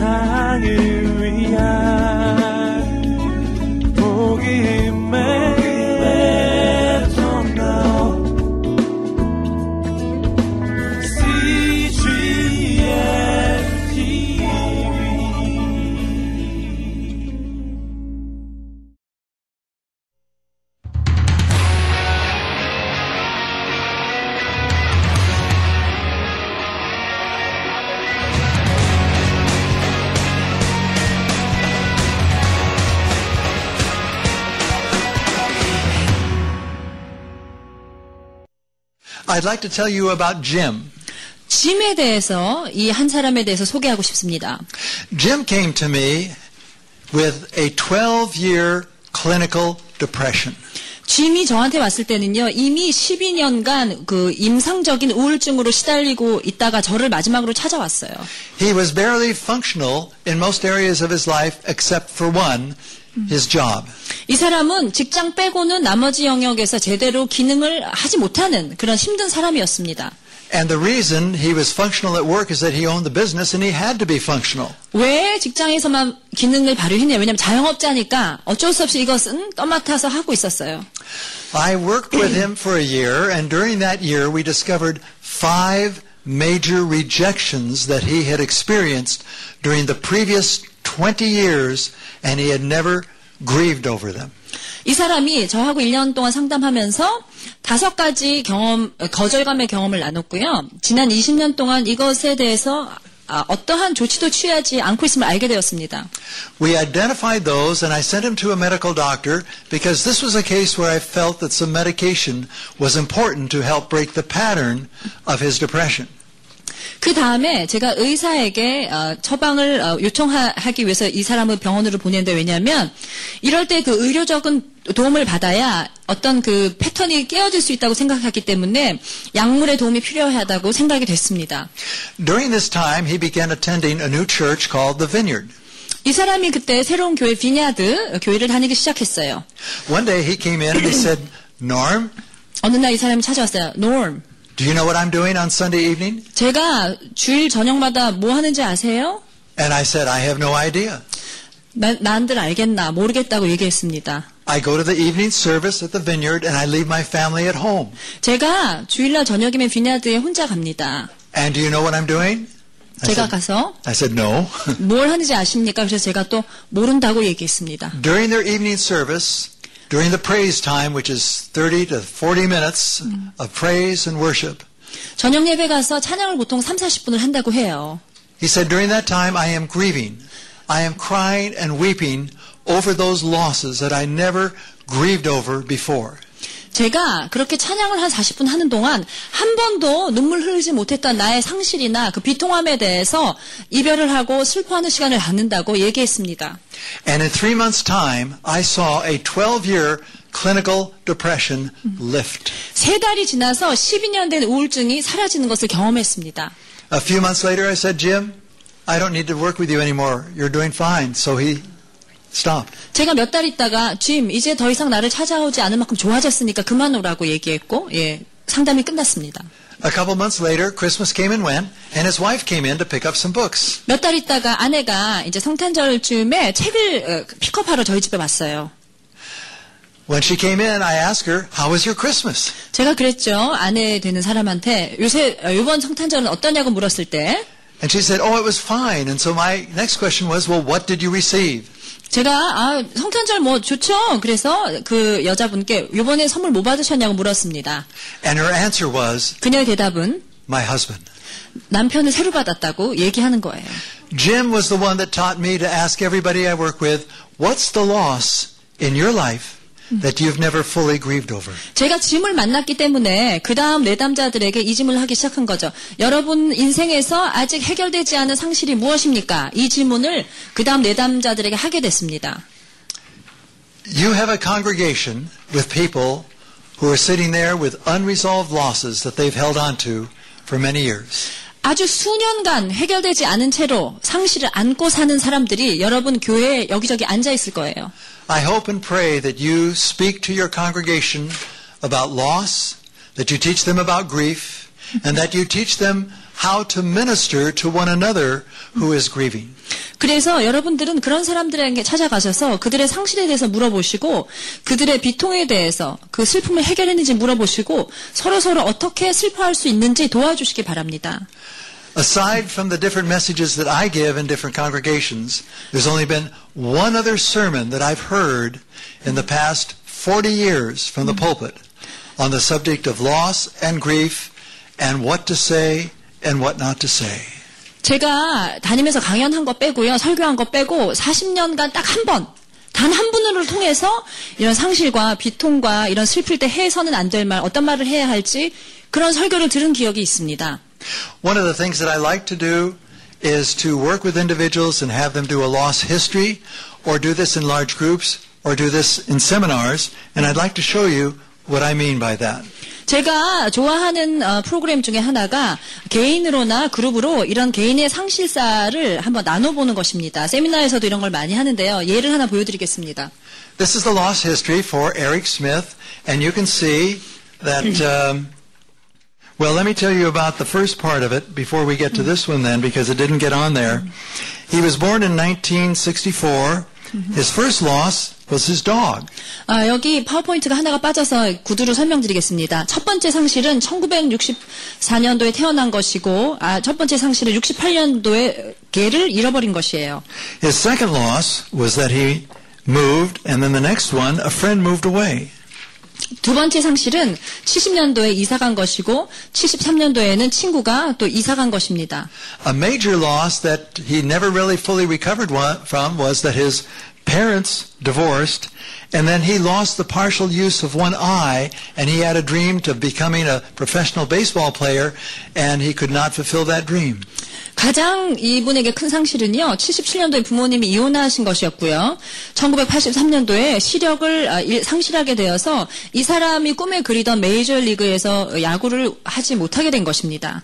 세상을 I'd like to tell you about Jim. 짐에 대해서 이 한 사람에 대해서 소개하고 싶습니다. Jim came to me with a 12 year clinical depression. 짐이 저한테 왔을 때는요, 이미 12년간 그 임상적인 우울증으로 시달리고 있다가 저를 마지막으로 찾아왔어요. He was barely functional in most areas of his life except for one, his job. 이 사람은 직장 빼고는 나머지 영역에서 제대로 기능을 하지 못하는 그런 힘든 사람이었습니다. And the reason he was functional at work is that he owned the business and he had to be functional. 왜 직장에서만 기능을 발휘했냐? 왜냐하면 자영업자니까 어쩔 수 없이 이것은 떠맡아서 하고 있었어요. I worked with him for a year, and during that year, we discovered five major rejections that he had experienced during the previous 20 years, and he had never grieved over them. 이 사람이 저하고 1년 동안 상담하면서 다섯 가지 경험, 거절감의 경험을 나눴고요. 지난 20년 동안 이것에 대해서 아, 어떠한 조치도 취하지 않고 있음을 알게 되었습니다. We identified those, and I sent him to a medical doctor because this was a case where I felt that some medication was important to help break the pattern of his depression. 그 다음에 제가 의사에게 어, 처방을 어, 요청하기 위해서 이 사람을 병원으로 보냈는데 왜냐하면 이럴 때 그 의료적인 도움을 받아야 어떤 그 패턴이 깨어질 수 있다고 생각했기 때문에 약물의 도움이 필요하다고 생각이 됐습니다. During this time, he began attending a new church called the Vineyard. 이 사람이 그때 새로운 교회 비냐드 교회를 다니기 시작했어요. One day he came in and he said, Norm, 어느 날 이 사람이 찾아왔어요. Norm, do you know what I'm doing on Sunday evening? 제가 주일 저녁마다 뭐 하는지 아세요? And I said, I have no idea. 나, 난들 알겠나 모르겠다고 얘기했습니다. I go to the evening service at the Vineyard and I leave my family at home. 제가 주일날 저녁이면 비냐드에 혼자 갑니다. And do you know what I'm doing? I 제가 said, 가서 I said, no. 뭘 하는지 아십니까? 그래서 제가 또 모른다고 얘기했습니다. During their evening service, during the praise time, which is 30 to 40 minutes of praise and worship, 저녁 예배 가서 찬양을 보통 3, 40분을 한다고 해요. he said, during that time I am grieving. I am crying and weeping over those losses that I never grieved over before. 제가 그렇게 찬양을 한 40분 하는 동안 한 번도 눈물 흘리지 못했던 나의 상실이나 그 비통함에 대해서 이별을 하고 슬퍼하는 시간을 갖는다고 얘기했습니다. And in three months' time, I saw a 12-year clinical depression lift. 세 달이 지나서 12년 된 우울증이 사라지는 것을 경험했습니다. A few months later, I said, Jim, I don't need to work with you anymore. You're doing fine. So he stopped. 제가 몇 달 있다가 짐 이제 더 이상 나를 찾아오지 않을 만큼 좋아졌으니까 그만 오라고 얘기했고 예 상담이 끝났습니다. A couple months later, Christmas came and went, and his wife came in to pick up some books. 몇 달 있다가 아내가 이제 성탄절쯤에 책을 어, 픽업하러 저희 집에 왔어요. When she came in, I asked her, How was your Christmas? 제가 그랬죠. 아내 되는 사람한테 요새 어, 이번 성탄절은 어떠냐고 물었을 때 And she said, Oh, it was fine. And so my next question was, Well, what did you receive? 제가 아, 성탄절 뭐 좋죠. 그래서 그 여자분께 이번에 선물 뭐 받으셨냐고 물었습니다. And her answer was, 그녀의 대답은 My husband. 남편을 새로 받았다고 얘기하는 거예요. Jim was the one that taught me to ask everybody I work with, What's the loss in your life that you've never fully grieved over? 제가 짐을 만났기 때문에 그 다음 내담자들에게 이 질문을 하기 시작한 거죠. 여러분 인생에서 아직 해결되지 않은 상실이 무엇입니까? 이 질문을 그 다음 내담자들에게 하게 됐습니다. You have a congregation with people who are sitting there with unresolved losses that they've held on to for many years. 아주 수년간 해결되지 않은 채로 상실을 안고 사는 사람들이 여러분 교회에 여기저기 앉아 있을 거예요. I hope and pray that you speak to your congregation about loss, that you teach them about grief, and that you teach them how to minister to one another who is grieving. 그래서 여러분들은 그런 사람들에게 찾아가셔서 그들의 상실에 대해서 물어보시고 그들의 비통에 대해서 그 슬픔을 해결했는지 물어보시고 서로 서로 어떻게 슬퍼할 수 있는지 도와주시기 바랍니다. Aside from the different messages that I give in different congregations, there's only been one other sermon that I've heard in the past 40 years from the pulpit on the subject of loss and grief and what to say and what not to say. 제가 다니면서 강연한 거 빼고요. 설교한 거 빼고 40년간 딱 한 번, 단 한 분을 통해서 이런 상실과 비통과 이런 슬플 때 해서는 안 될 말, 어떤 말을 해야 할지 그런 설교를 들은 기억이 있습니다. One of the things that I like to do is to work with individuals and have them do a loss history or do this in large groups or do this in seminars and I'd like to show you what I mean by that. 제가 좋아하는 어, 프로그램 중에 하나가 개인으로나 그룹으로 이런 개인의 상실사를 한번 나눠보는 것입니다. 세미나에서도 이런 걸 많이 하는데요. 예를 하나 보여드리겠습니다. This is the loss history for Eric Smith, and you can see that. Um, well, let me tell you about the first part of it before we get to this one, then, because it didn't get on there. He was born in 1964. His first loss was his dog. 아, 여기 파워포인트가 하나가 빠져서 구두로 설명드리겠습니다. 첫 번째 상실은 1964년도에 태어난 것이고, 아, 첫 번째 상실은 68년도에 개를 잃어버린 것이에요. His second loss was that he moved, and then the next one, a friend moved away. 두 번째 상실은 70년도에 이사 간 것이고, 73년도에는 친구가 또 이사 간 것입니다. A major loss that he never really fully recovered from was that his parents divorced, and then he lost the partial use of one eye, and he had a dream of becoming a professional baseball player, and he could not fulfill that dream. 가장 이분에게 큰 상실은요, 77년도에 부모님이 이혼하신 것이었고요. 1983년도에 시력을 아, 일- 상실하게 되어서 이 사람이 꿈에 그리던 메이저리그에서 야구를 하지 못하게 된 것입니다.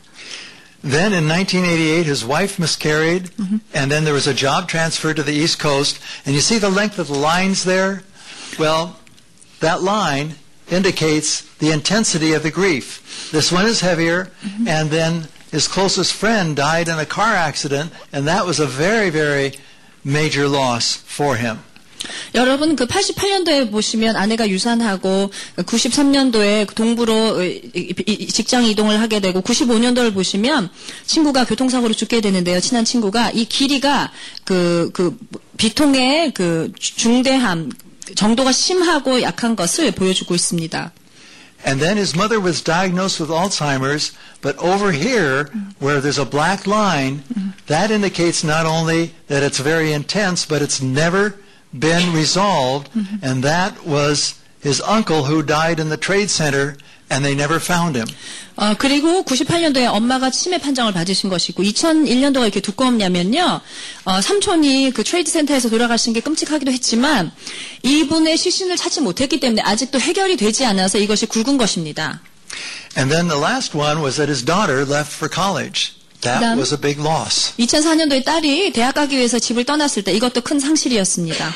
Then in 1988, his wife miscarried, mm-hmm. and then there was a job transfer to the East Coast, and you see the length of the lines there? Well, that line indicates the intensity of the grief. This one is heavier, mm-hmm. and then his closest friend died in a car accident, and that was a very, very major loss for him. 여러분 그 88년도에 보시면 아내가 유산하고 93년도에 동부로 직장 이동을 하게 되고 95년도를 보시면 친구가 교통사고로 죽게 되는데요. 친한 친구가 이 길이가 그, 그 비통의 그 중대함 정도가 심하고 약한 것을 보여주고 있습니다. And then his mother was diagnosed with Alzheimer's, but over here, where there's a black line, that indicates not only that it's very intense, but it's never been resolved, and that was his uncle who died in the trade center, and they never found him. 어, 그리고 98년도에 엄마가 치매 판정을 받으신 것이고 2001년도가 이렇게 두꺼웠냐면요. 어, 삼촌이 그 트레이드 센터에서 돌아가신 게 끔찍하기도 했지만 이분의 시신을 찾지 못했기 때문에 아직도 해결이 되지 않아서 이것이 굵은 것입니다. And then the last one was that his daughter left for college. That 그다음- was a big loss. 2004년도에 딸이 대학 가기 위해서 집을 떠났을 때 이것도 큰 상실이었습니다.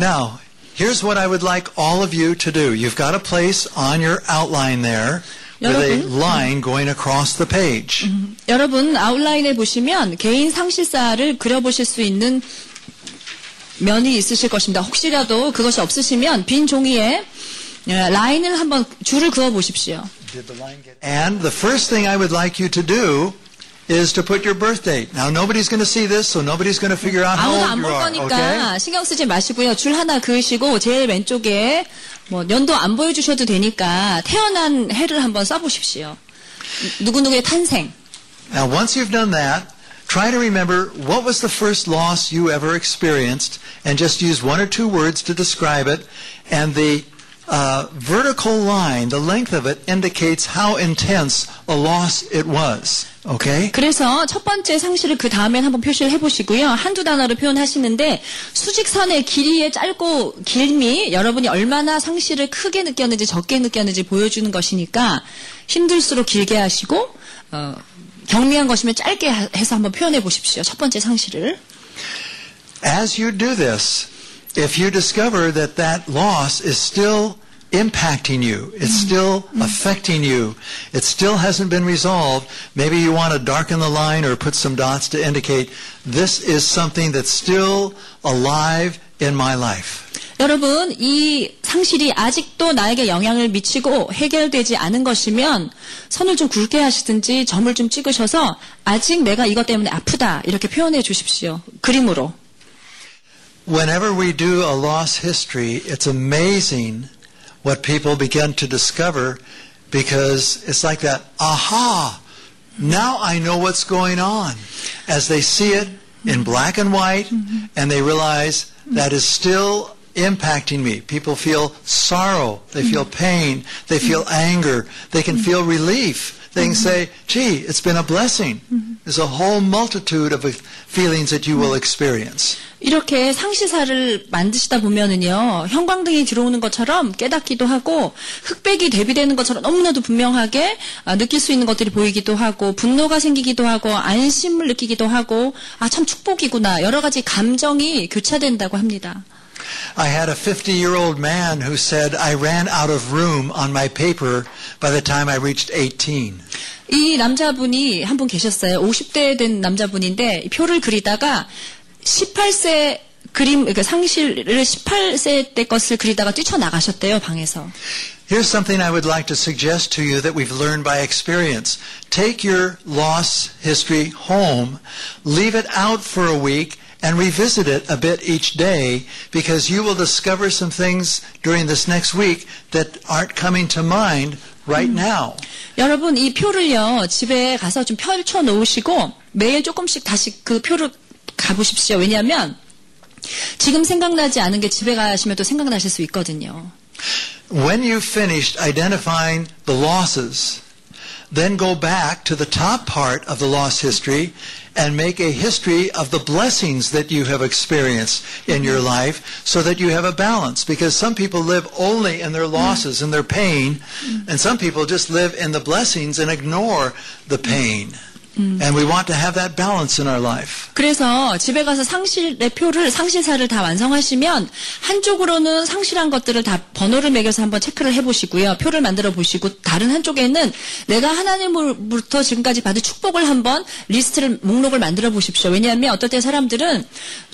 Now, here's what I would like all of you to do. You've got a place on your outline there with a 여러분. line going across the page. 여러분 아웃라인을 보시면 개인 상실사를 그려보실 수 있는 면이 있으실 것입니다. 혹시라도 그것이 없으시면 빈 종이에 예, 라인을 한번 줄을 그어 보십시오. And the first thing I would like you to do is to put your birth date. Now nobody's going to see this, so nobody's going to figure out how 아무도 old 안 you 볼 are. 거니까 Okay? 신경 쓰지 마시고요. 줄 하나 그으시고 제일 왼쪽에 뭐 연도 안 보여주셔도 되니까 태어난 해를 한번 써보십시오. 누구누구의 탄생. Now once you've done that, try to remember what was the first loss you ever experienced, and just use one or two words to describe it. And the uh, vertical line, the length of it, indicates how intense a loss it was. Okay? 그래서 첫 번째 상실을 그 다음엔 한번 표시를 해보시고요. 한두 단어로 표현하시는데 수직선의 길이의 짧고 길미 여러분이 얼마나 상실을 크게 느꼈는지 적게 느꼈는지 보여주는 것이니까 힘들수록 길게 하시고 어, 경미한 것이면 짧게 하- 해서 한번 표현해 보십시오. 첫 번째 상실을. As you do this, if you discover that that loss is still impacting you. It's still affecting you. It still hasn't been resolved. Maybe you want to darken the line or put some dots to indicate this is something that's still alive in my life. 여러분, 이 상실이 아직도 나에게 영향을 미치고 해결되지 않은 것이면 선을 좀 굵게 하시든지 점을 좀 찍으셔서 아직 내가 이것 때문에 아프다 이렇게 표현해 주십시오. 그림으로. Whenever we do a loss history, it's amazing what people begin to discover because it's like that, aha, now I know what's going on. As they see it in mm-hmm. black and white mm-hmm. and they realize that is still impacting me. People feel sorrow, they mm-hmm. feel pain, they feel anger, they can feel relief. They can say, gee, it's been a blessing. There's a whole multitude of feelings that you will experience. 이렇게 상시사를 만드시다 보면은요, 형광등이 들어오는 것처럼 깨닫기도 하고, 흑백이 대비되는 것처럼 너무나도 분명하게 아, 느낄 수 있는 것들이 보이기도 하고, 분노가 생기기도 하고, 안심을 느끼기도 하고, 아, 참 축복이구나. 여러 가지 감정이 교차된다고 합니다. I had a 50 year old man who said, I ran out of room on my paper by the time I reached 18. 이 남자분이 한 분 계셨어요. 50대 된 남자분인데, 이 표를 그리다가 18세 그림, 그러니까 상실을 18세 때 것을 그리다가 뛰쳐나가셨대요, 방에서. Here's something I would like to suggest to you that we've learned by experience. Take your loss history home, leave it out for a week, and revisit it a bit each day because you will discover some things during this next week that aren't coming to mind right now. 여러분, 이 표를요, 집에 가서 좀 펼쳐 놓으시고, 매일 조금씩 다시 그 표를 가보십시오. 왜냐하면, 지금 생각나지 않은 게 집에 가시면 또 생각나실 수 있거든요. When you've finished identifying the losses, then go back to the top part of the loss history and make a history of the blessings that you have experienced in your mm-hmm. life so that you have a balance. Because some people live only in their mm-hmm. losses and their pain, and some people just live in the blessings and ignore the pain. And we want to have that balance in our life. 그래서 집에 가서 상실의 표를, 상실사를 다 완성하시면, 한쪽으로는 상실한 것들을 다 번호를 매겨서 한번 체크를 해보시고요. 표를 만들어 보시고, 다른 한쪽에는 내가 하나님으로부터 지금까지 받은 축복을 한번 리스트를, 목록을 만들어 보십시오. 왜냐하면 어떨 때 사람들은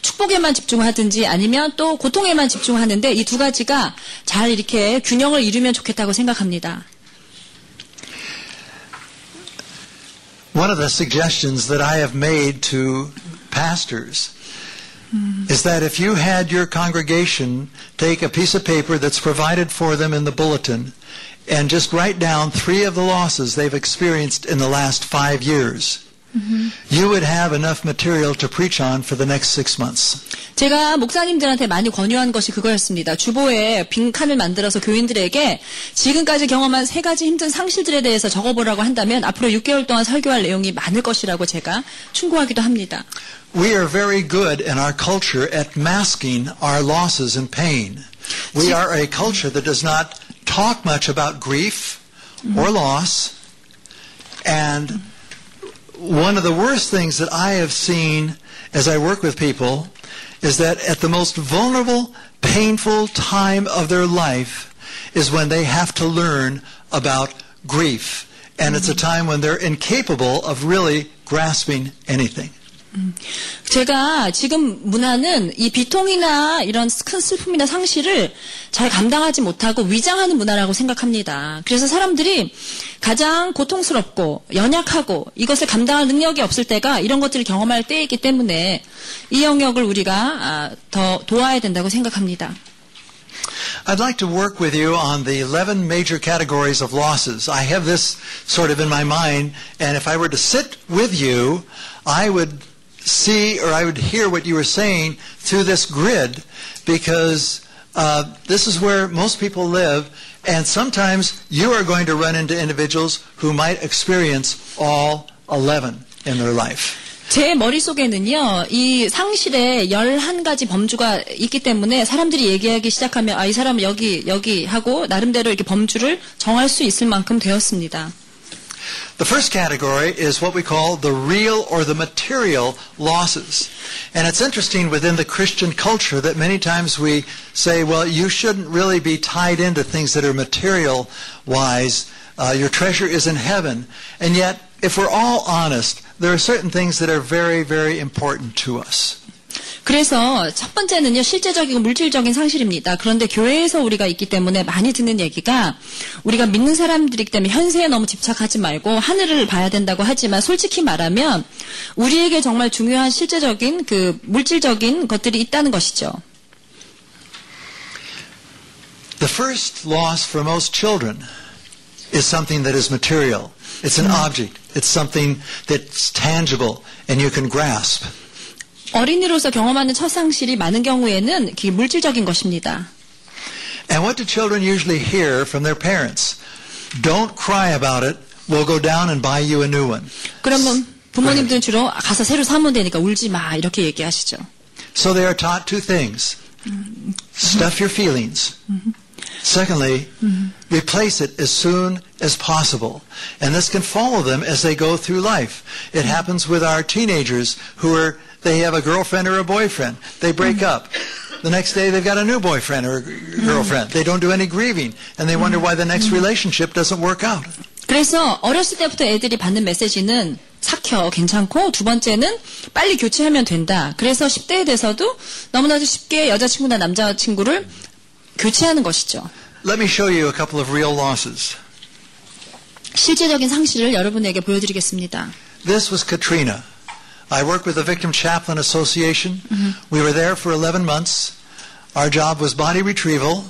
축복에만 집중하든지 아니면 또 고통에만 집중하는데 이 두 가지가 잘 이렇게 균형을 이루면 좋겠다고 생각합니다. One of the suggestions that I have made to pastors hmm. is that if you had your congregation take a piece of paper that's provided for them in the bulletin and just write down three of the losses they've experienced in the last five years, you would have enough material to preach on for the next six months. 제가 목사님들한테 많이 권유한 것이 그거였습니다. 주보에 빈칸을 만들어서 교인들에게 지금까지 경험한 세 가지 힘든 상실들에 대해서 적어보라고 한다면 앞으로 6개월 동안 설교할 내용이 많을 것이라고 제가 충고하기도 합니다. We are very good in our culture at masking our losses and pain. We are a culture that does not talk much about grief or loss. And one of the worst things that I have seen as I work with people is that at the most vulnerable, painful time of their life is when they have to learn about grief. And it's a mm-hmm. time when they're incapable of really grasping anything. 제가 지금 문화는 이 비통이나 이런 큰 슬픔이나 상실을 잘 감당하지 못하고 위장하는 문화라고 생각합니다. 그래서 사람들이 가장 고통스럽고 연약하고 이것을 감당할 능력이 없을 때가 이런 것들을 경험할 때이기 때문에 이 영역을 우리가 아, 더 도와야 된다고 생각합니다. I'd like to work with you on the 11 major categories of losses. I have this sort of in my mind, and if I were to sit with you, I would see or I would hear what you were saying through this grid because uh, this is where most people live, and sometimes you are going to run into individuals who might experience all 11 in their life. 제 머릿속에는요, 이 상실에 11가지 범주가 있기 때문에 사람들이 얘기하기 시작하면, 아, 이 사람은 여기, 여기 하고, 나름대로 이렇게 범주를 정할 수 있을 만큼 되었습니다. The first category is what we call the real or the material losses. And it's interesting within the Christian culture that many times we say, well, you shouldn't really be tied into things that are material wise. Uh, your treasure is in heaven. And yet, if we're all honest, there are certain things that are very, very important to us. 그래서 첫 번째는요, 실제적이고 물질적인 상실입니다. 그런데 교회에서 우리가 있기 때문에 많이 듣는 얘기가 우리가 믿는 사람들이기 때문에 현세에 너무 집착하지 말고 하늘을 봐야 된다고 하지만 솔직히 말하면 우리에게 정말 중요한 실제적인 그 물질적인 것들이 있다는 것이죠. The first loss for most children is something that is material. It's an object. It's something that's tangible and you can grasp. 어린이로서 경험하는 첫 상실이 많은 경우에는 그 물질적인 것입니다. And what do children usually hear from their parents? Don't cry about it. We'll go down and buy you a new one. 그러면 부모님들은 주로 가서 새로 사면 되니까 울지 마 이렇게 얘기하시죠. So they are taught two things. Stuff your feelings. Secondly, replace it as soon as possible. And this can follow them as they go through life. It happens with our teenagers who are, they have a girlfriend or a boyfriend. They break up. The next day they've got a new boyfriend or girlfriend. They don't do any grieving. And they wonder why the next relationship doesn't work out. 그래서 어렸을 때부터 애들이 받는 메시지는 착혀 괜찮고 두 번째는 빨리 교체하면 된다. 그래서 10대에 돼서도 너무나도 쉽게 여자친구나 남자친구를 교체하는 것이죠. Let me show you a couple of real losses. 실제적인 상실을 여러분에게 보여드리겠습니다. This was Katrina. I work with the Victim Chaplain Association. We were there for 11 months. Our job was body retrieval,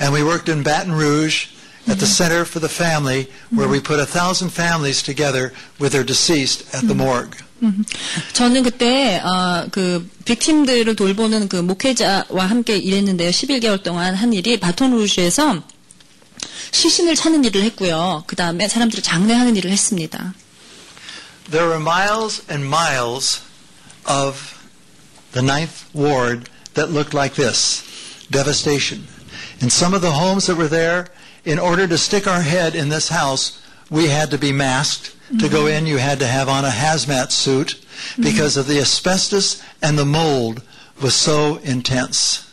and we worked in Baton Rouge at the Center for the Family, where we put a thousand families together with their deceased at the morgue. 저는 그때 어, 그 빅팀들을 돌보는 그 목회자와 함께 일했는데요. 11개월 동안 한 일이 바톤루즈에서 시신을 찾는 일을 했고요. 그 다음에 사람들을 장례하는 일을 했습니다. There were miles and miles of the Ninth Ward that looked like this devastation. In some of the homes that were there, in order to stick our head in this house, we had to be masked. To go mm-hmm. in, you had to have on a hazmat suit because mm-hmm. of the asbestos and the mold was so intense.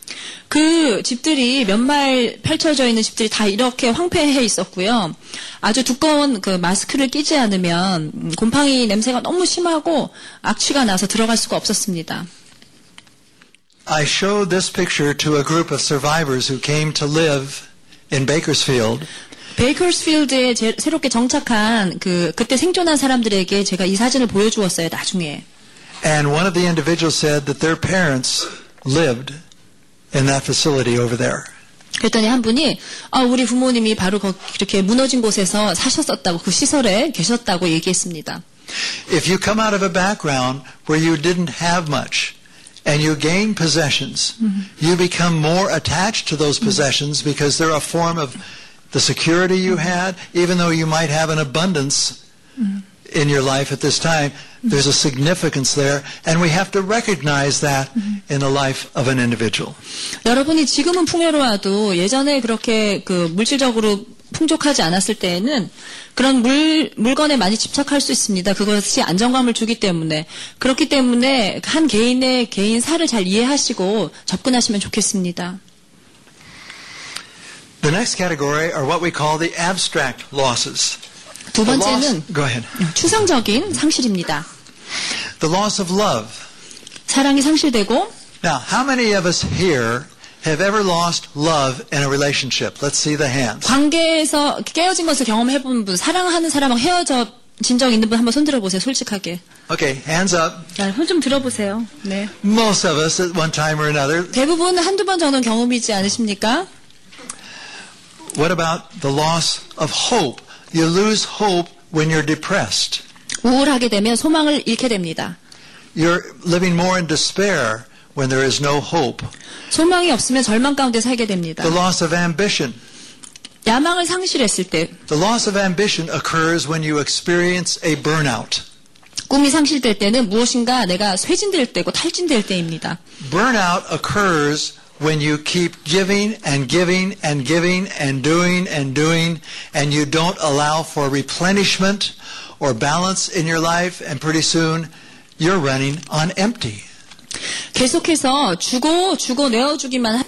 그 집들이 몇 마일 펼쳐져 있는 집들이 다 이렇게 황폐해 있었고요. 아주 두꺼운 그 마스크를 끼지 않으면 음, 곰팡이 냄새가 너무 심하고 악취가 나서 들어갈 수가 없었습니다. I showed this picture to a group of survivors who came to live in Bakersfield. 베이커스필드에 제- 새롭게 정착한 그 그때 생존한 사람들에게 제가 이 사진을 보여주었어요. 나중에. And one of the individuals said that their parents lived in that facility over there. 그랬더니 한 분이 아, 우리 부모님이 바로 거, 이렇게 무너진 곳에서 사셨었다고 그 시설에 계셨다고 얘기했습니다. If you come out of a background where you didn't have much and you gain possessions, you become more attached to those possessions because they're a form of the security you had, even though you might have an abundance in your life at this time. There's a significance there, and we have to recognize that in the life of an individual. 여러분이 지금은 풍요로워도 예전에 그렇게 그 물질적으로 풍족하지 않았을 때에는 그런 물, 물건에 많이 집착할 수 있습니다. 그것이 안정감을 주기 때문에. 그렇기 때문에 한 개인의 개인 사를 잘 이해하시고 접근하시면 좋겠습니다. The next category are what we call the abstract losses. 두 The 번째는. 추상적인 상실입니다. The loss of love. 사랑이 상실되고 Now, how many of us here have ever lost love in a relationship? Let's see the hands. 관계에서 깨어진 것을 경험해 본 분, 사랑하는 사람하고 헤어져 진적 있는 분 한번 손 들어 보세요. 솔직하게. Okay, hands up. 손좀 들어 보세요. 네. Most of us at one time or another. 대부분 한두 번 정도는 경험이지 않으십니까? What about the loss of hope? You lose hope when you're depressed. 우울하게 되면 소망을 잃게 됩니다. You're living more in despair when there is no hope. 소망이 없으면 절망 가운데 살게 됩니다. The loss of ambition. 야망을 상실했을 때, The loss of ambition occurs when you experience a burnout. 꿈이 상실될 때는 무엇인가 내가 쇠진될 때고 탈진될 때입니다. Burnout occurs when you keep giving and giving and giving and doing and doing and you don't allow for replenishment or balance in your life and pretty soon you're running on empty. 계속해서 주고 주고 내어주기만 하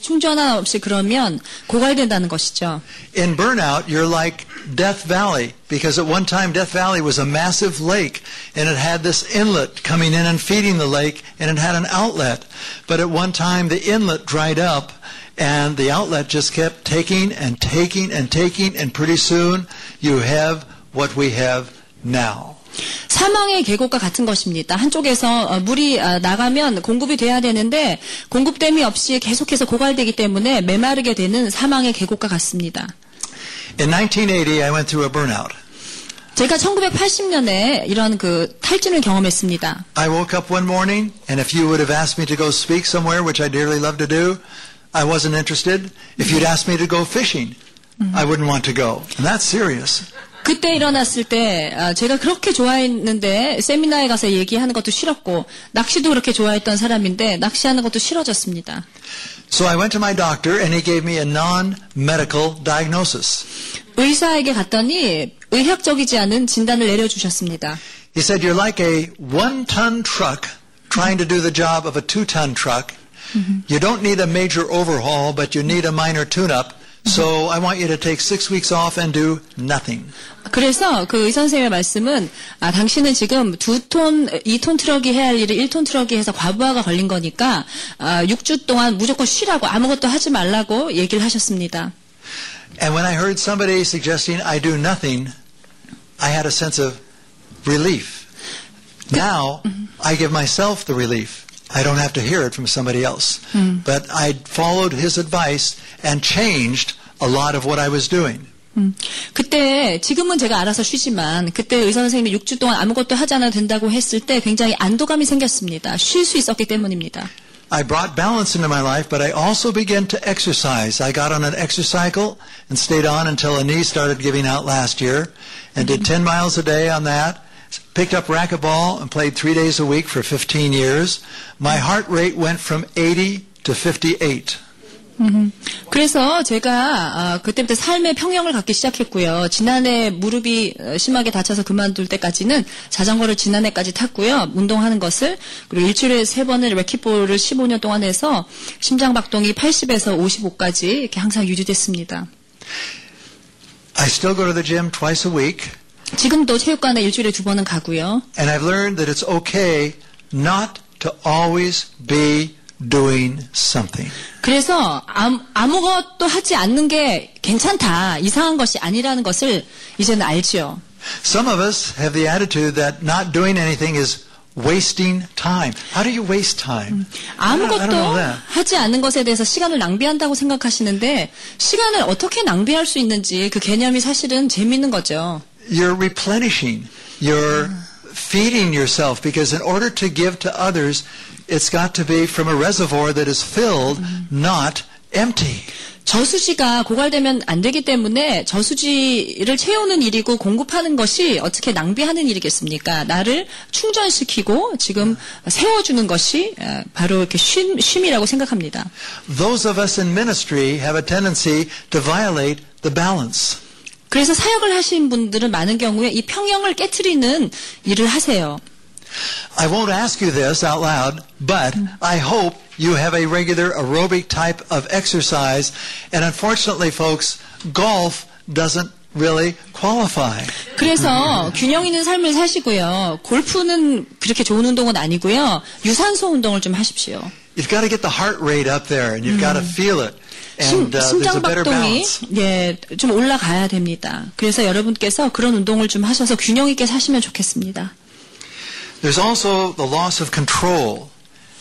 충전 없이 그러면 고갈된다는 것이죠. In burnout, you're like Death Valley because at one time Death Valley was a massive lake and it had this inlet coming in and feeding the lake and it had an outlet. But at one time the inlet dried up and the outlet just kept taking and taking and taking and pretty soon you have what we have now. 사망의 계곡과 같은 것입니다. 한쪽에서 어, 물이 아, 나가면 공급이 돼야 되는데 공급됨이 없이 계속해서 고갈되기 때문에 메마르게 되는 사망의 계곡과 같습니다. In 1980, I went through a burnout. 제가 1980년에 이런 그 탈진을 경험했습니다. I woke up one morning, and if you would have asked me to go speak somewhere, which I dearly love to do, I wasn't interested. If you'd asked me to go fishing, I wouldn't want to go. And that's serious. 그때 일어났을 때 아, 제가 그렇게 좋아했는데 세미나에 가서 얘기하는 것도 싫었고 낚시도 그렇게 좋아했던 사람인데 낚시하는 것도 싫어졌습니다. So I went to my doctor, and he gave me a non-medical diagnosis. 의사에게 갔더니 의학적이지 않은 진단을 내려주셨습니다. He said, you're like a one-ton truck trying to do the job of a two-ton truck. You don't need a major overhaul, but you need a minor tune-up. So I want you to take six weeks off and do nothing. 그래서 그 의선생님의 말씀은 아, 당신은 지금 두 톤, 2톤 트럭이 해야 할 일을 1톤 트럭이 해서 과부하가 걸린 거니까 아, 6주 동안 무조건 쉬라고 아무것도 하지 말라고 얘기를 하셨습니다. And when I heard somebody suggesting I do nothing, I had a sense of relief. Now I give myself the relief. I don't have to hear it from somebody else. But I followed his advice and changed a lot of what I was doing. 음, 그때 지금은 제가 알아서 쉬지만 그때 의사 선생님이 6주 동안 아무것도 하지 않아도 된다고 했을 때 굉장히 안도감이 생겼습니다. 쉴 수 있었기 때문입니다. I brought balance into my life, but I also began to exercise. I got on an exercycle and stayed on until a knee started giving out last year and did 10 miles a day on that. Picked up racquetball and played three days a week for 15 years. My heart rate went from 80 to 58. 그래서 제가 아, 그때부터 삶의 평형을 갖기 시작했고요. 지난해 무릎이 어, 심하게 다쳐서 그만둘 때까지는 자전거를 지난해까지 탔고요. 운동하는 것을 그리고 일주일에 세 번을 레킷볼을 15년 동안 해서 심장 박동이 80에서 55까지 이렇게 항상 유지됐습니다. I still go to the gym twice a week, 지금도 체육관에 일주일에 두 번은 가고요. and I've learned that it's okay not to always be doing something. 그래서 암- 아무것도 하지 않는 게 괜찮다, 이상한 것이 아니라는 것을 이제는 알지요. Some of us have the attitude that not doing anything is wasting time. How do you waste time? 아무것도. 하지 않는 것에 대해서 시간을 낭비한다고 생각하시는데 시간을 어떻게 낭비할 수 있는지 그 개념이 사실은 재밌는 거죠. You're replenishing. You're feeding yourself because in order to give to others, it's got to be from a reservoir that is filled, not empty. 저수지가 고갈되면 안 되기 때문에 저수지를 채우는 일이고 공급하는 것이 어떻게 낭비하는 일이겠습니까? 나를 충전시키고 지금 세워주는 것이 어, 바로 이렇게 쉼, 쉼이라고 생각합니다. Those of us in ministry have a tendency to violate the balance. 그래서 사역을 하신 분들은 많은 경우에 이 평형을 깨트리는 일을 하세요. I won't ask you this out loud, but I hope you have a regular aerobic type of exercise. And unfortunately, folks, golf doesn't really qualify. 그래서 균형 있는 삶을 사시고요. 골프는 그렇게 좋은 운동은 아니고요. 유산소 운동을 좀 하십시오. You've got to get the heart rate up there, and you've got to feel it. 심, And uh, there's a 심장 better 박동이 balance. 예, 좀 올라가야 됩니다. 그래서 여러분께서 그런 운동을 좀 하셔서 균형 있게 사시면 좋겠습니다. There's also the loss of control,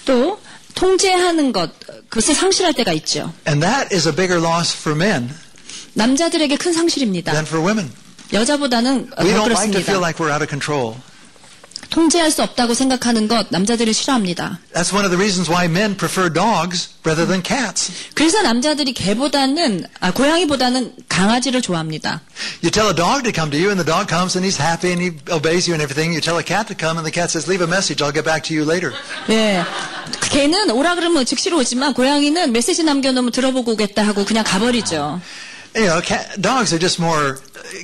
또 통제하는 것 그것을 상실할 때가 있죠. and that is a bigger loss for men 남자들에게 큰 상실입니다. than for women. 여자보다는 어, We 더 don't like to 그렇습니다. feel like we're out of control. 통제할 수 없다고 생각하는 것 남자들이 싫어합니다. That's one of the reasons why men prefer dogs rather than cats. 그래서 남자들이 개보다는 아, 고양이보다는 강아지를 좋아합니다. You tell a dog to come to you, and the dog comes and he's happy and he obeys you and everything. You tell a cat to come, and the cat says, "Leave a message. I'll get back to you later." 예. 개는 오라 그러면 즉시로 오지만 고양이는 메시지 남겨 놓으면 들어보고 오겠다 하고 그냥 가버리죠. You know, cat, dogs are just more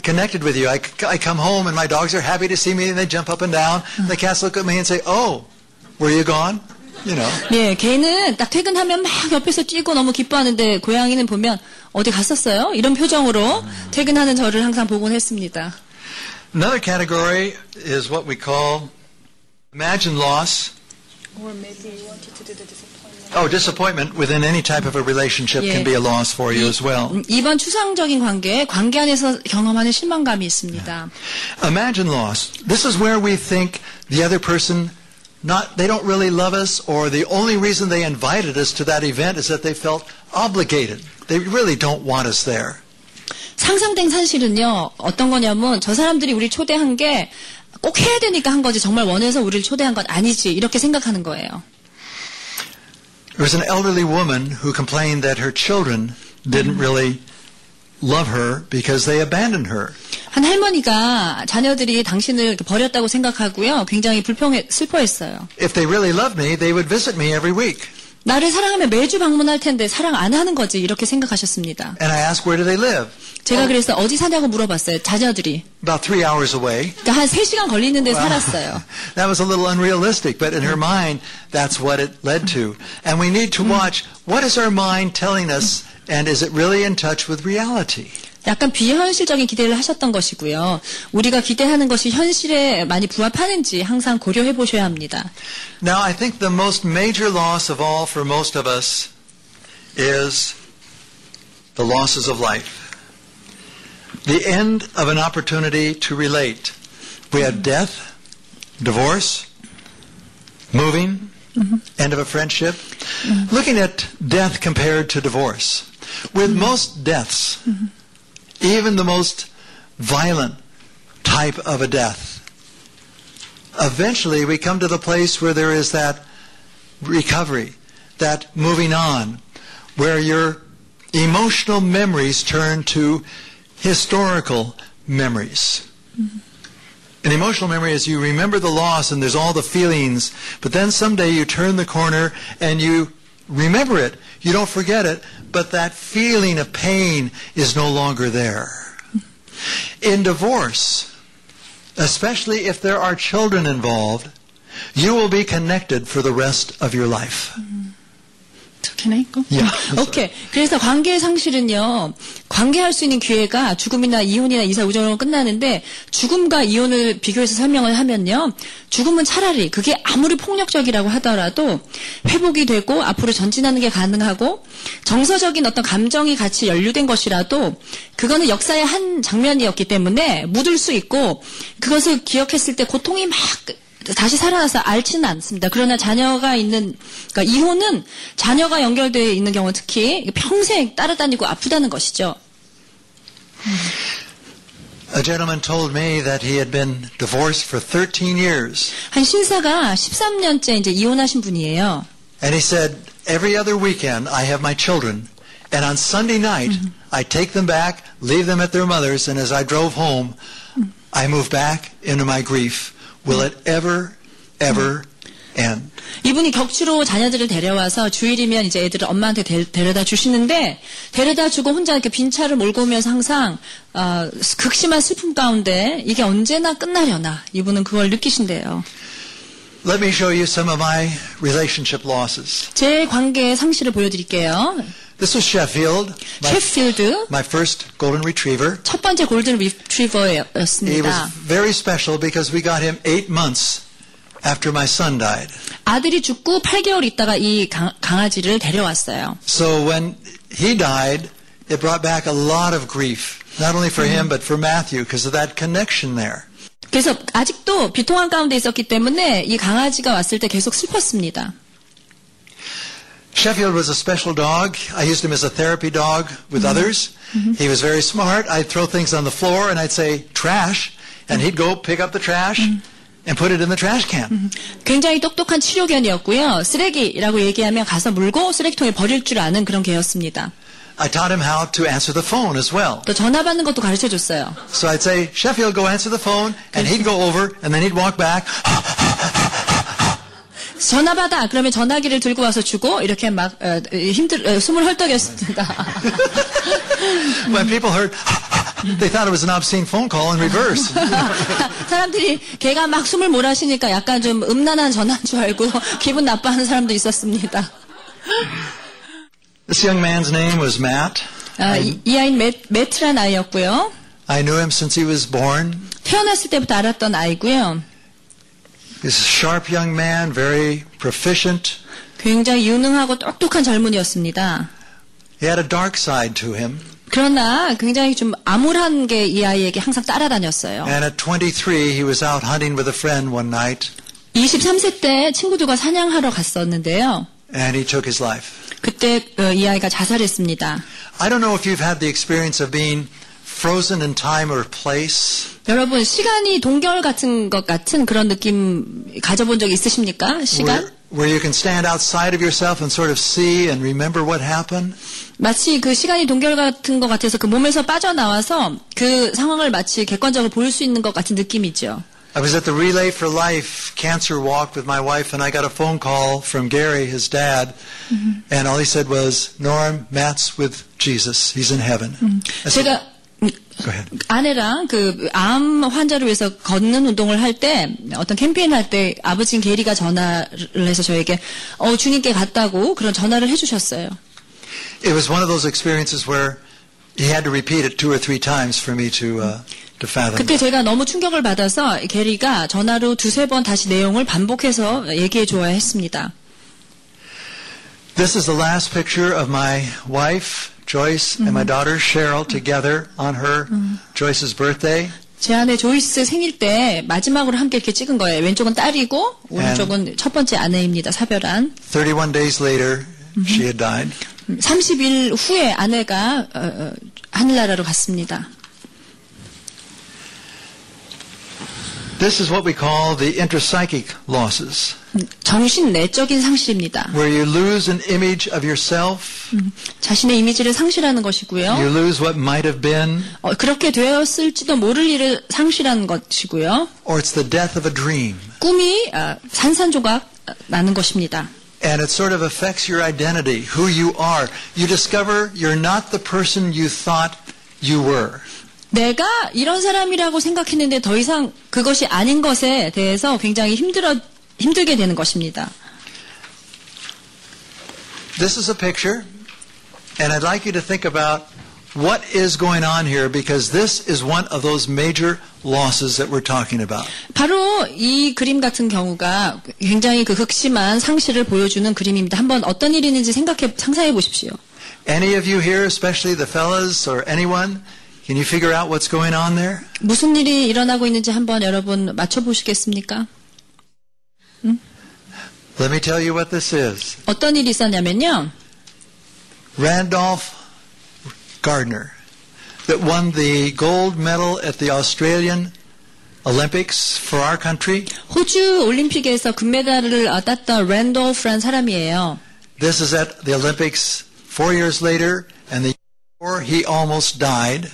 connected with you. I, I come home and my dogs are happy to see me and they jump up and down. The cats look at me and say, "Oh, were you gone?" You know. 예, 개는 딱 퇴근하면 막 옆에서 뛰고 너무 기뻐하는데 고양이는 보면 어디 갔었어요? 이런 표정으로 퇴근하는 저를 항상 보곤 했습니다. Another category is what we call imagined loss. Oh, disappointment within any type of a relationship Yeah. can be a loss for you as well. 음, 이번 추상적인 관계, 관계 안에서 경험하는 실망감이 있습니다. Imagine loss. This is where we think the other person not they don't really love us or the only reason they invited us to that event is that they felt obligated. They really don't want us there. 상상된 사실은요, 어떤 거냐면 저 사람들이 우리 초대한 게 꼭 해야 되니까 한 거지 정말 원해서 우리를 초대한 건 아니지 이렇게 생각하는 거예요. There was an elderly woman who complained that her children didn't really love her because they abandoned her. 한 할머니가 자녀들이 당신을 이렇게 버렸다고 생각하고요, 굉장히 불평해 슬퍼했어요. If they really loved me, they would visit me every week. 나를 사랑하면 매주 방문할 텐데 사랑 안 하는 거지 이렇게 생각하셨습니다. And I asked where do they live? 제가 그래서 어디 사냐고 물어봤어요. 자녀들이. About three hours away. 그러니까 한 3시간 걸리는데 살았어요. that was a little unrealistic, but in her mind, that's what it led to. And we need to watch what is our mind telling us, and is it really in touch with reality? 약간 비현실적인 기대를 하셨던 것이고요. 우리가 기대하는 것이 현실에 많이 부합하는지 항상 고려해 보셔야 합니다. Now, I think the most major loss of all for most of us is the losses of life. The end of an opportunity to relate. We have death, divorce, moving, end of a friendship. Looking at death compared to divorce. With most deaths, even the most violent type of a death, eventually we come to the place where there is that recovery, that moving on, where your emotional memories turn to historical memories. An emotional memory is you remember the loss and there's all the feelings, but then someday you turn the corner and you remember it. You don't forget it, but that feeling of pain is no longer there. In divorce, especially if there are children involved, you will be connected for the rest of your life. Can I go? Yeah. 오케이. 그래서 관계 상실은요, 관계할 수 있는 기회가 죽음이나 이혼이나 이사 우정으로 끝나는데, 죽음과 이혼을 비교해서 설명을 하면요, 죽음은 차라리 그게 아무리 폭력적이라고 하더라도 회복이 되고 앞으로 전진하는 게 가능하고, 정서적인 어떤 감정이 같이 연루된 것이라도, 그거는 역사의 한 장면이었기 때문에 묻을 수 있고, 그것을 기억했을 때 고통이 막 다시 살아나서 앓지는 않습니다. 그러나 자녀가 있는, 그러니까 이혼은 자녀가 연결되어 있는 경우 특히 평생 따라다니고 아프다는 것이죠. A gentleman told me that he had been divorced for 13 years. 한 신사가 13년째 이제 이혼하신 분이에요. And he said, every other weekend I have my children. And on Sunday night, I take them back, leave them at their mother's, and as I drove home, I move back into my grief. Will it ever, ever end? 이분이 격주로 자녀들을 데려와서 주일이면 이제 애들을 엄마한테 데, 데려다 주시는데 데려다 주고 혼자 이렇게 빈 차를 몰고 오면서 항상 어, 극심한 슬픔 가운데 이게 언제나 끝나려나 이분은 그걸 느끼신대요. Let me show you some of my relationship losses. 제 관계의 상실을 보여드릴게요. This was Sheffield, my, 셰필드 my first golden retriever. 첫 번째 골든 He was 리트리버였습니다. very special because we got him eight months after my son died. 아들이 죽고 8개월 있다가 이 강, 강아지를 데려왔어요. So when he died, it brought back a lot of grief, not only for him but for Matthew because of that connection there. 그래서 아직도 비통한 가운데 있었기 때문에 이 강아지가 왔을 때 계속 슬펐습니다. Sheffield was a special dog. I used him as a therapy dog with others. He was very smart. I'd throw things on the floor and I'd say, trash. And he'd go pick up the trash and put it in the trash can. 굉장히 똑똑한 치료견이었고요. 쓰레기라고 얘기하면 가서 물고 쓰레기통에 버릴 줄 아는 그런 개였습니다. I taught him how to answer the phone as well. 또 전화 받는 것도 가르쳐 줬어요. So I'd say, Sheffield, go answer the phone, and he'd go over, and then he'd walk back. 전화 받아. 그러면 전화기를 들고 와서 주고 이렇게 막 어, 힘들 어, 숨을 헐떡였습니다. when people heard, they thought it was an obscene phone call in reverse. 사람들이 걔가 막 숨을 몰아쉬니까 약간 좀 음란한 전화인 줄 알고 기분 나빠하는 사람도 있었습니다. this young man's name was Matt. 아, 이, 이 아이는 매, 매트란 아이였고요. I knew him since he was born. 태어났을 때부터 알았던 아이고요. He's a sharp young man, very proficient. 굉장히 유능하고 똑똑한 젊은이였습니다. He had a dark side to him. 그러나 굉장히 좀 암울한 게 이 아이에게 항상 따라다녔어요. And at 23, he was out hunting with a friend one night, 23세 때 친구들과 사냥하러 갔었는데요. and he took his life. 그때 어, 이 아이가 자살했습니다. I don't know if you've had the experience of being frozen in time or place. 여러분 시간이 동결 같은 것 같은 그런 느낌 가져본 적 있으십니까? 시간? Where, where you can stand outside of yourself and sort of see and remember what happened. 마치 그 시간이 동결 같은 것 같아서 그 몸에서 빠져나와서 그 상황을 마치 객관적으로 볼 수 있는 것 같은 느낌이죠. I was at the Relay for Life cancer walk with my wife, and I got a phone call from Gary, his dad, and all he said was, Norm, Matt's with Jesus. He's in heaven. I said, 제가 음, Go ahead. 아내랑 그 암 환자를 위해서 걷는 운동을 할 때 어떤 캠페인 할 때 아버지인 게리가 전화를 해서 저에게 어 주님께 갔다고 그런 전화를 해주셨어요. It was one of those experiences where he had to repeat it two or three times for me to uh, to fathom. 그때 제가 너무 충격을 받아서 게리가 전화로 두세 번 다시 내용을 반복해서 얘기해 줘야 했습니다. This is the last picture of my wife, Joyce, and my daughter, Cheryl, together on her, Joyce's birthday. 제 아내 조이스 생일 때 마지막으로 함께 이렇게 찍은 거예요. 왼쪽은 딸이고 오른쪽은 첫 번째 아내입니다. 사별한. 31 days later, she had died. 30일 후에 아내가 어, 어, 하늘나라로 갔습니다. This is what we call the intrapsychic losses, 정신 내적인 상실입니다. where you lose an image of yourself, 자신의 이미지를 상실하는 것이고요. you lose what might have been, 어, 그렇게 되었을지도 모를 일을 상실하는 것이고요. or it's the death of a dream. 꿈이 아, 산산조각 나는 것입니다. And it sort of affects your identity, who you are. You discover you're not the person you thought you were. 내가 이런 사람이라고 생각했는데 더 이상 그것이 아닌 것에 대해서 굉장히 힘들어 힘들게 되는 것입니다. This is a picture, and I'd like you to think about what is going on here because this is one of those major losses that we're talking about. 바로 이 그림 같은 경우가 굉장히 그 극심한 상실을 보여주는 그림입니다. 한번 어떤 일이 있는지 생각해 상상해 보십시오. Any of you here, especially the fellas or anyone, can you figure out what's going on there? 무슨 일이 일어나고 있는지 한번 여러분 맞춰 보시겠습니까? Let me tell you what this is. 어떤 일이 있었냐면요. Randolph Gardner, that won the gold medal at the Australian Olympics for our country. 호주 올림픽에서 금메달을 어, 땄던 랜돌프란 사람이에요. This is at the Olympics four years later, and the year before he almost died.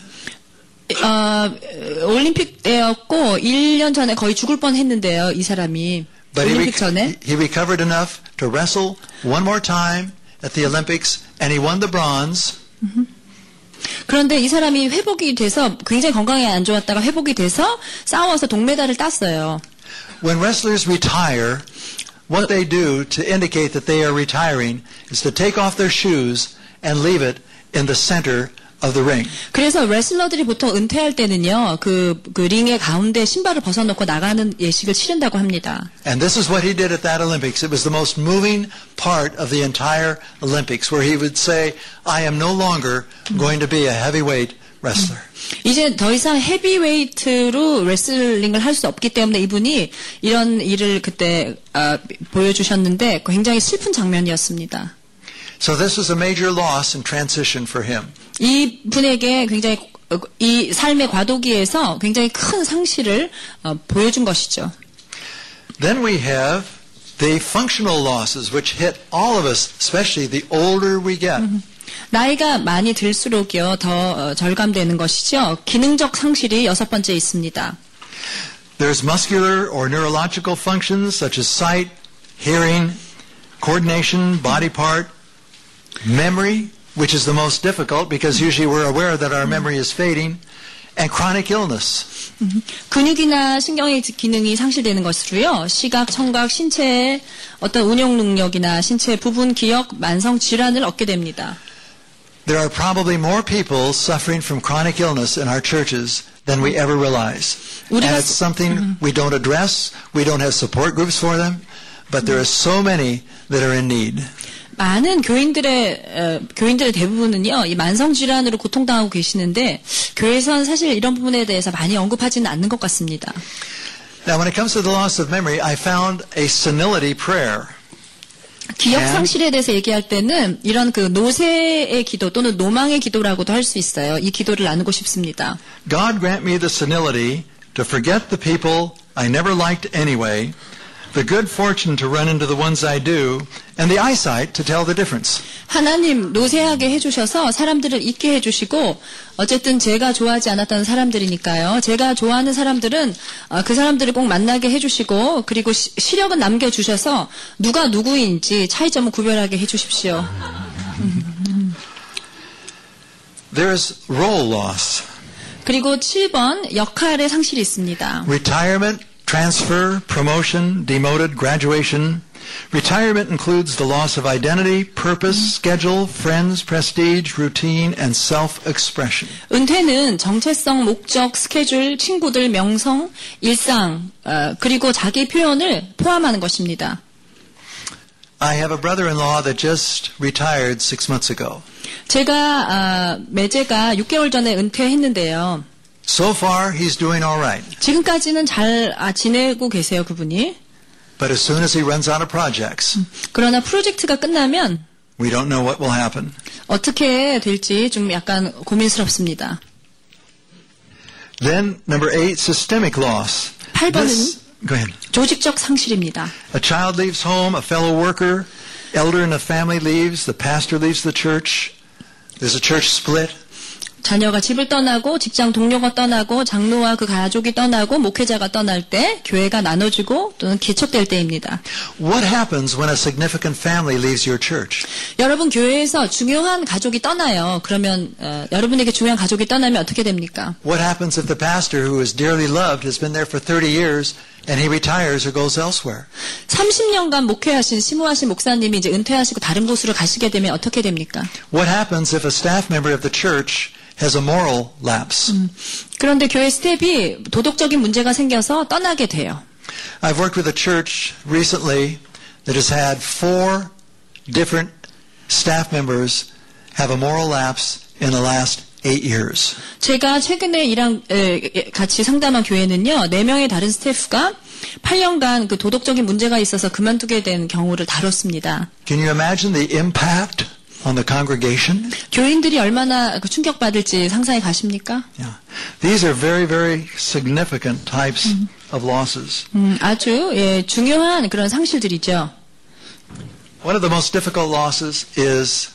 어, 올림픽 때였고 1년 전에 거의 죽을 뻔했는데요. 이 사람이 But he, 올림픽 rec- 전에 he recovered enough to wrestle one more time at the Olympics, and he won the bronze. 그런데 이 사람이 회복이 돼서 굉장히 건강에 안 좋았다가 회복이 돼서 싸워서 동메달을 땄어요. When wrestlers retire, what they do to indicate that they are retiring is to take off their shoes and leave it in the center of the ring. 그래서 레슬러들이 보통 은퇴할 때는요, 그, 그 링의 가운데 신발을 벗어놓고 나가는 예식을 치른다고 합니다. And this is what he did at that Olympics. It was the most moving part of the entire Olympics, where he would say, I am no longer going to be a heavyweight wrestler. 이제 더 이상 헤비웨이트로 레슬링을 할 수 없기 때문에 이분이 이런 일을 그때 어, 보여주셨는데 굉장히 슬픈 장면이었습니다. So this was a major loss and transition for him. 이 분에게 굉장히 어, 이 삶의 과도기에서 굉장히 큰 상실을 어, 보여준 것이죠. Then we have the functional losses, which hit all of us, especially the older we get. 나이가 많이 들수록요 더 어, 절감되는 것이죠. 기능적 상실이 여섯 번째 있습니다. There's muscular or neurological functions such as sight, hearing, coordination, body part, memory, which is the most difficult because usually we're aware that our memory is fading, and chronic illness. 근육이나 신경의 기능이 상실되는 것으로요. 시각, 청각, 신체의 어떤 운용 능력이나 신체 부분 기억, 만성 질환을 얻게 됩니다. There are probably more people suffering from chronic illness in our churches than we ever realize. And 우리가- it's something we don't address. We don't have support groups for them. But there are so many that are in need. 많은 교인들의 어, 교인들의 대부분은요 이 만성 질환으로 고통당하고 계시는데 교회에서는 사실 이런 부분에 대해서 많이 언급하지는 않는 것 같습니다. Now, when it comes to the loss of memory, I found a senility prayer. 기억 상실에 대해서 얘기할 때는 이런 그 노세의 기도 또는 노망의 기도라고도 할 수 있어요. 이 기도를 나누고 싶습니다. God grant me the senility to forget the people I never liked anyway, the good fortune to run into the ones I do, and the eyesight to tell the difference. 하나님 노세하게 해주셔서 사람들을 잊게 해주시고 어쨌든 제가 좋아하지 않았던 사람들이니까요. 제가 좋아하는 사람들은 어, 그 사람들을 꼭 만나게 해주시고 그리고 시, 시력은 남겨주셔서 누가 누구인지 차이점을 구별하게 해주십시오. There's role loss. 그리고 7번 역할의 상실이 있습니다. Retirement, transfer, promotion, demoted, graduation. Retirement includes the loss of identity, purpose, schedule, friends, prestige, routine, and self-expression. 은퇴는 정체성, 목적, 스케줄, 친구들, 명성, 일상, 어, 그리고 자기 표현을 포함하는 것입니다. I have a brother-in-law that just retired six months ago. 제가 아, 매제가 6개월 전에 은퇴했는데요. So far, he's doing all right. 지금까지는 잘 아, 지내고 계세요, 그분이. But as soon as he runs out of projects, 그러나 프로젝트가 끝나면 we don't know what will happen. 어떻게 될지 좀 약간 고민스럽습니다. Then, number eight, systemic loss. 8번은 This, go ahead. 조직적 상실입니다. A child leaves home, a fellow worker, elder in a family leaves, the pastor leaves the church, there's a church split. 자녀가 집을 떠나고 직장 동료가 떠나고 장로와 그 가족이 떠나고 목회자가 떠날 때 교회가 나눠지고 또는 개척될 때입니다. What happens when a significant family leaves your church? 여러분 교회에서 중요한 가족이 떠나요. 그러면 어, 여러분에게 중요한 가족이 떠나면 어떻게 됩니까? What happens if the pastor who is dearly loved has been there for 30 years and he retires or goes elsewhere? 30년간 목회하신 심우하신 목사님이 이제 은퇴하시고 다른 곳으로 가시게 되면 어떻게 됩니까? What happens if a staff member of the church has a moral lapse? 그런데 교회 스텝이 도덕적인 문제가 생겨서 떠나게 돼요. I've worked with a church recently that has had four different staff members have a moral lapse in the last eight years. 제가 최근에 일한 에, 같이 상담한 교회는요. 네 명의 다른 스태프가 8년간 그 도덕적인 문제가 있어서 그만두게 된 경우를 다뤘습니다. Can you imagine the impact on the congregation? 교인들이 얼마나 그 충격받을지 상상해 가십니까? Yeah. These are very, very significant types of losses. 음, 아주 예, 중요한 그런 상실들이죠. One of the most difficult losses is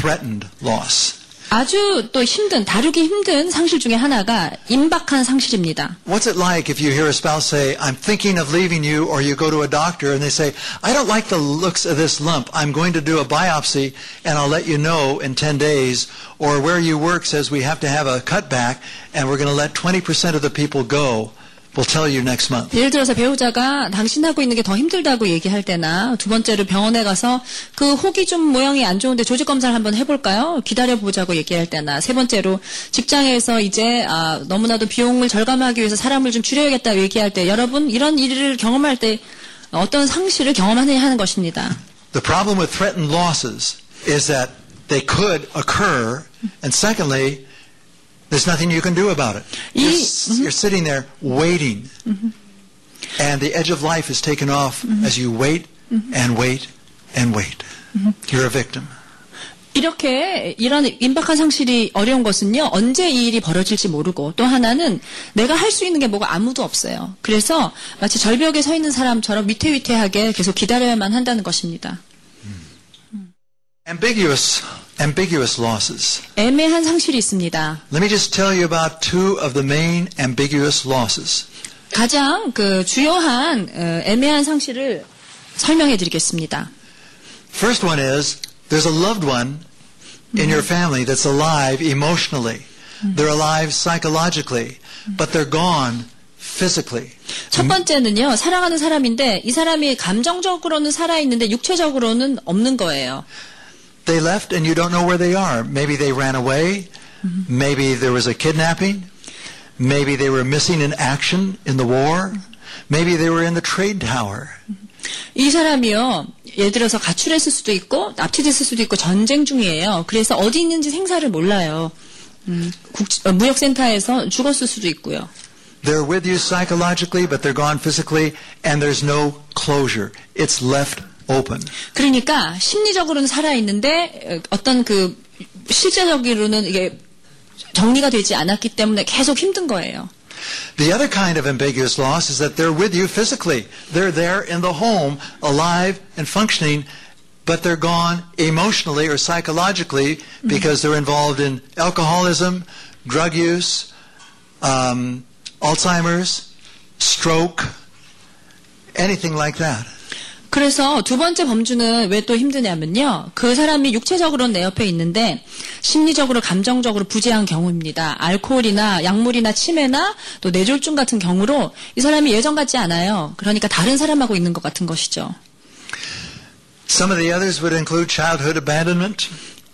threatened loss. 아주 또 힘든 다루기 힘든 상실 중에 하나가 임박한 상실입니다. What's it like if you hear a spouse say, I'm thinking of leaving you, or you go to a doctor and they say, I don't like the looks of this lump. I'm going to do a biopsy and I'll let you know in 10 days. Or where you work says we have to have a cutback and we're going to let 20% of the people go. We'll tell you next month. 예를 들어서 배우자가 당신하고 있는 게 더 힘들다고 얘기할 때나 두 번째로 병원에 가서 그 혹이 좀 모양이 안 좋은데 조직 검사를 한번 해볼까요? 기다려 보자고 얘기할 때나 세 번째로 직장에서 이제 아, 너무나도 비용을 절감하기 위해서 사람을 좀 줄여야겠다 얘기할 때 여러분 이런 일을 경험할 때 어떤 상실을 경험하느냐 하는 것입니다. The problem with threatened losses is that they could occur, and secondly, there's nothing you can do about it. You're, 이- s- you're sitting there waiting, and the edge of life is taken off as you wait and wait and wait. You're a victim. 이렇게 이런 임박한 상실이 어려운 것은요, 언제 이 일이 벌어질지 모르고, 또 하나는 내가 할 수 있는 게 뭐가 아무도 없어요. 그래서 마치 절벽에 서 있는 사람처럼 위태위태하게 계속 기다려야만 한다는 것입니다. Ambiguous, ambiguous losses. 애매한 상실이 있습니다. Let me just tell you about two of the main ambiguous losses. 가장 그 주요한 어, 애매한 상실을 설명해 드리겠습니다. First one is there's a loved one in your family that's alive emotionally. They're alive psychologically, but they're gone physically. 첫 번째는요, 사랑하는 사람인데 이 사람이 감정적으로는 살아있는데 육체적으로는 없는 거예요. They left and you don't know where they are. Maybe they ran away. Maybe there was a kidnapping. Maybe they were missing in action in the war. Maybe they were in the trade tower. 이 사람이요, 예를 들어서 가출했을 수도 있고, 납치됐을 수도 있고, 전쟁 중이에요. 그래서 어디 있는지 생사를 몰라요. 음, 국- 어, 무역센터에서 죽었을 수도 있고요. They're with you psychologically, but they're gone physically, and there's no closure. It's left open. 그러니까 심리적으로는 살아있는데, 어, 어떤 그, 실제적으로는 이게 정리가 되지 않았기 때문에 계속 힘든 거예요. The other kind of ambiguous loss is that they're with you physically. They're there in the home, alive and functioning, but they're gone emotionally or psychologically because they're involved in alcoholism, drug use, um, Alzheimer's, stroke, anything like that. 그래서 두 번째 범주는 왜 또 힘드냐면요. 그 사람이 육체적으로는 내 옆에 있는데 심리적으로 감정적으로 부재한 경우입니다. 알코올이나 약물이나 치매나 또 뇌졸중 같은 경우로 이 사람이 예전 같지 않아요. 그러니까 다른 사람하고 있는 것 같은 것이죠. Some of the others would include childhood abandonment,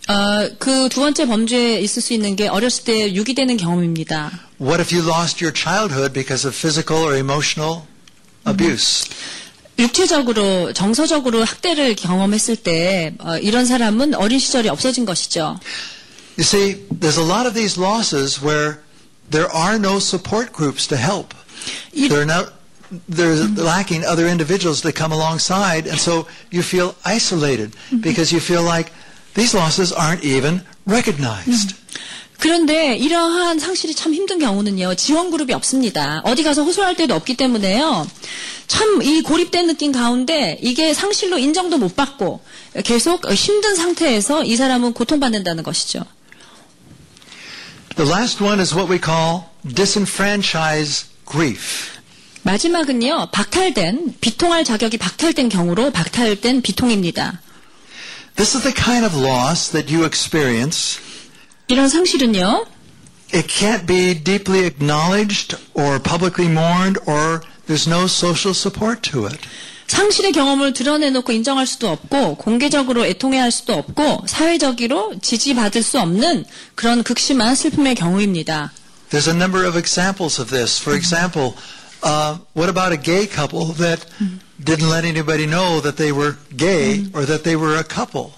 어, 그 두 번째 범주에 있을 수 있는 게 어렸을 때 유기되는 경험입니다. What if you lost your childhood because of physical or emotional abuse? 육체적으로 정서적으로 학대를 경험했을 때 어, 이런 사람은 어린 시절이 없어진 것이죠. You see, there's a lot of these losses where there are no support groups to help. 이- They're not, they're lacking other individuals to come alongside, and so you feel isolated because you feel like these losses aren't even recognized. 그런데 이러한 상실이 참 힘든 경우는요, 지원 그룹이 없습니다. 어디 가서 호소할 데도 없기 때문에요, 참 이 고립된 느낌 가운데 이게 상실로 인정도 못 받고 계속 힘든 상태에서 이 사람은 고통받는다는 것이죠. The last one is what we call disenfranchised grief. 마지막은요, 박탈된, 비통할 자격이 박탈된 경우로 박탈된 비통입니다. This is the kind of loss that you experience. 이런 상실은요, It can't be deeply acknowledged or publicly mourned or there's no social support to it. 상실의 경험을 드러내놓고 인정할 수도 없고, 공개적으로 애통해야 할 수도 없고, 사회적으로 지지받을 수 없는 그런 극심한 슬픔의 경우입니다. There's a number of examples of this. For example, uh, what about a gay couple that didn't let anybody know that they were gay or that they were a couple?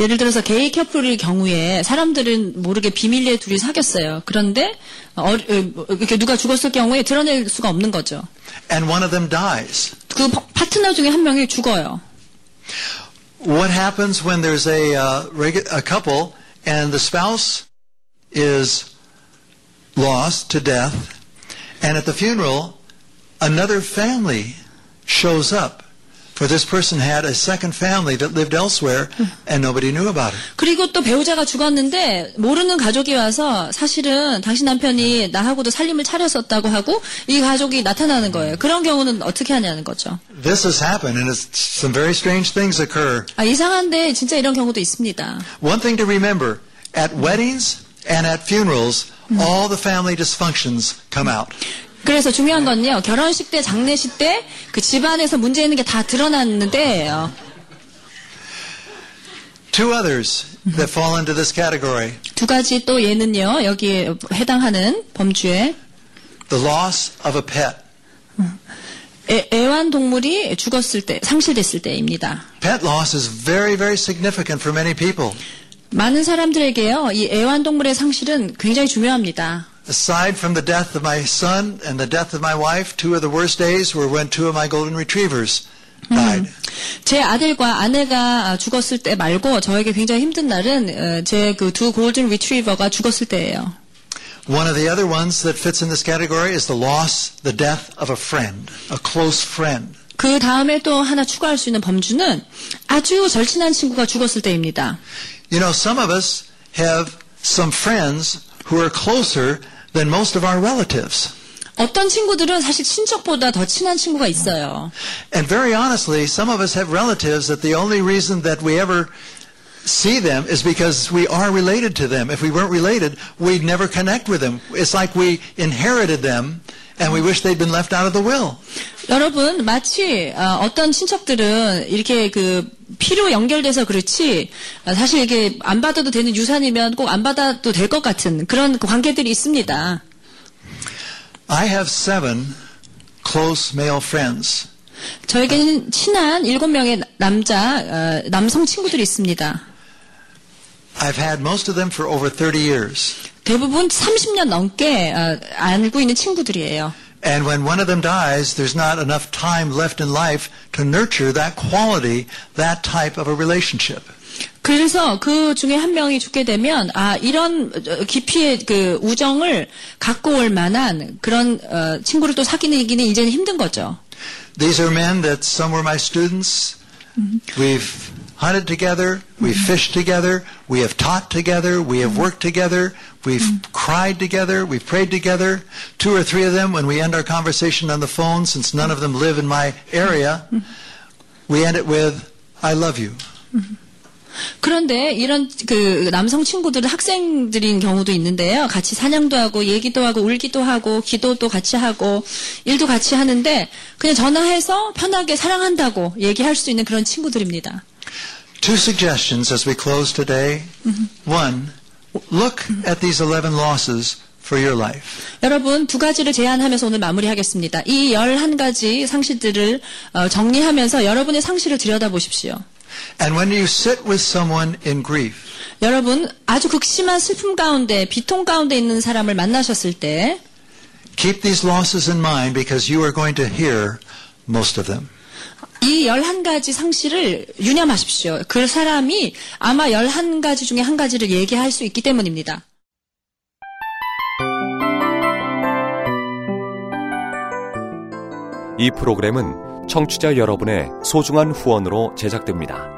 예를 들어서 게이 커플일 경우에 사람들은 모르게 비밀리에 둘이 사귀었어요. 그런데 어, 어, 이렇게 누가 죽었을 경우에 드러낼 수가 없는 거죠. And one of them dies. 그 파- 파트너 중에 한 명이 죽어요. What happens when there's a, uh, a couple and the spouse is lost to death, and at the funeral, another family shows up? For this person had a second family that lived elsewhere, and nobody knew about it. 그리고 또 배우자가 죽었는데 모르는 가족이 와서 사실은 당신 남편이 나하고도 살림을 차렸었다고 하고 이 가족이 나타나는 거예요. 그런 경우는 어떻게 하냐는 거죠. This has happened, and it's, some very strange things occur. 아, 이상한데 진짜 이런 경우도 있습니다. One thing to remember at weddings and at funerals, all the family dysfunctions come out. 그래서 중요한 건요. 결혼식 때, 장례식 때 그 집안에서 문제 있는 게 다 드러나는 때예요. Two others that fall into this category 두 가지 또 예는요. 여기에 해당하는 범주에 the loss of a pet. 애, 애완동물이 죽었을 때, 상실됐을 때입니다. Pet loss is very, very significant for many people. 많은 사람들에게요. 이 애완동물의 상실은 굉장히 중요합니다. Aside from the death of my son and the death of my wife, two of the worst days were when two of my golden retrievers died. 제 아들과 아내가 죽었을 때 말고 저에게 굉장히 힘든 날은 제 그 두 골든 리트리버가 죽었을 때예요. One of the other ones that fits in this category is the loss, the death of a friend, a close friend. 그 다음에 또 하나 추가할 수 있는 범주는 아주 절친한 친구가 죽었을 때입니다. You know, some of us have some friends who are closer than most of our relatives. 어떤 친구들은 사실 친척보다 더 친한 친구가 있어요. And very honestly, some of us have relatives that the only reason that we ever see them is because we are related to them. If we weren't related, we'd never connect with them. It's like we inherited them And we wish they'd been left out of the will. 여러분 마치 어, 어떤 친척들은 이렇게 그 피로 연결돼서 그렇지 어, 사실 이게 안 받아도 되는 유산이면 꼭 안 받아도 될 것 같은 그런 관계들이 있습니다. I have seven close male friends. 저에게는 친한 일곱 명의 남자 어, 남성 친구들이 있습니다. I've had most of them for over 30 years. 대부분 30년 넘게 어, 알고 있는 친구들이에요. And when one of them dies, there's not enough time left in life to nurture that quality, that type of a relationship. 그래서 그 중에 한 명이 죽게 되면 아 이런 어, 깊이의 그 우정을 갖고 올 만한 그런 어, 친구를 또 사귀기는 이제는 힘든 거죠. These are men that some were my students. We've hunted together, we've fished together, we have taught together, we have worked together, we've cried together, we've prayed together. Two or three of them, when we end our conversation on the phone, since none of them live in my area, we end it with, I love you. 그런데 이런 그 남성 친구들은 학생들인 경우도 있는데요. 같이 사냥도 하고 얘기도 하고 울기도 하고 기도도 같이 하고 일도 같이 하는데 그냥 전화해서 편하게 사랑한다고 얘기할 수 있는 그런 친구들입니다. Two suggestions as we close today. One, look at these 11 losses for your life. 여러분 두 가지를 제안하면서 오늘 마무리하겠습니다. 이 11가지 상실들을 어, 정리하면서 여러분의 상실을 들여다보십시오. And when you sit with someone in grief, 여러분 아주 극심한 슬픔 가운데 비통 가운데 있는 사람을 만나셨을 때 keep these losses in mind because you are going to hear most of them. 이 11가지 상실을 유념하십시오. 그 사람이 아마 11가지 중에 한 가지를 얘기할 수 있기 때문입니다. 이 프로그램은 청취자 여러분의 소중한 후원으로 제작됩니다.